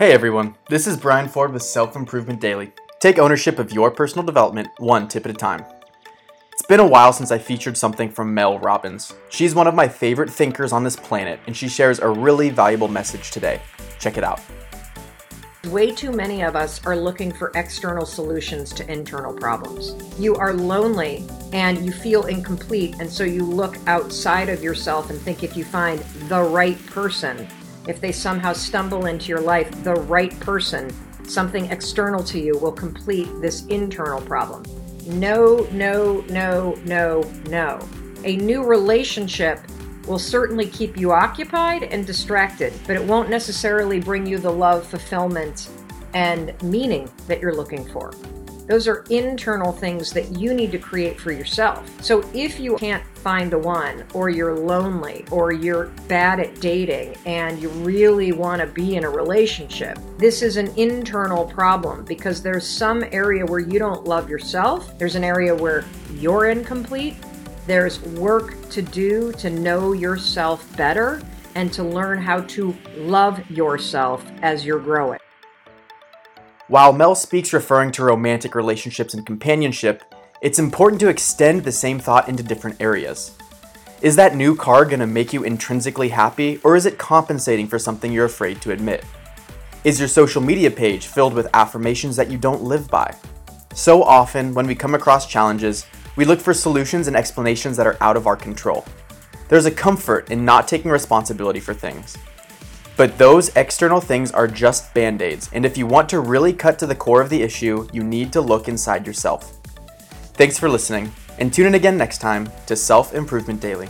Hey everyone, this is Brian Ford with Self Improvement Daily. Take ownership of your personal development one tip at a time. It's been a while since I featured something from Mel Robbins. She's one of my favorite thinkers on this planet, and she shares a really valuable message today. Check it out. Way too many of us are looking for external solutions to internal problems. You are lonely and you feel incomplete, and so you look outside of yourself and think if you find the right person, if they somehow stumble into your life, the right person, something external to you will complete this internal problem. No, no, no, no, no. A new relationship will certainly keep you occupied and distracted, but it won't necessarily bring you the love, fulfillment, and meaning that you're looking for. Those are internal things that you need to create for yourself. So if you can't find the one, or you're lonely, or you're bad at dating, and you really want to be in a relationship, this is an internal problem because there's some area where you don't love yourself, there's an area where you're incomplete, there's work to do to know yourself better and to learn how to love yourself as you're growing. While Mel speaks referring to romantic relationships and companionship, it's important to extend the same thought into different areas. Is that new car going to make you intrinsically happy, or is it compensating for something you're afraid to admit? Is your social media page filled with affirmations that you don't live by? So often, when we come across challenges, we look for solutions and explanations that are out of our control. There's a comfort in not taking responsibility for things. But those external things are just band aids, and if you want to really cut to the core of the issue, you need to look inside yourself. Thanks for listening, and tune in again next time to Self Improvement Daily.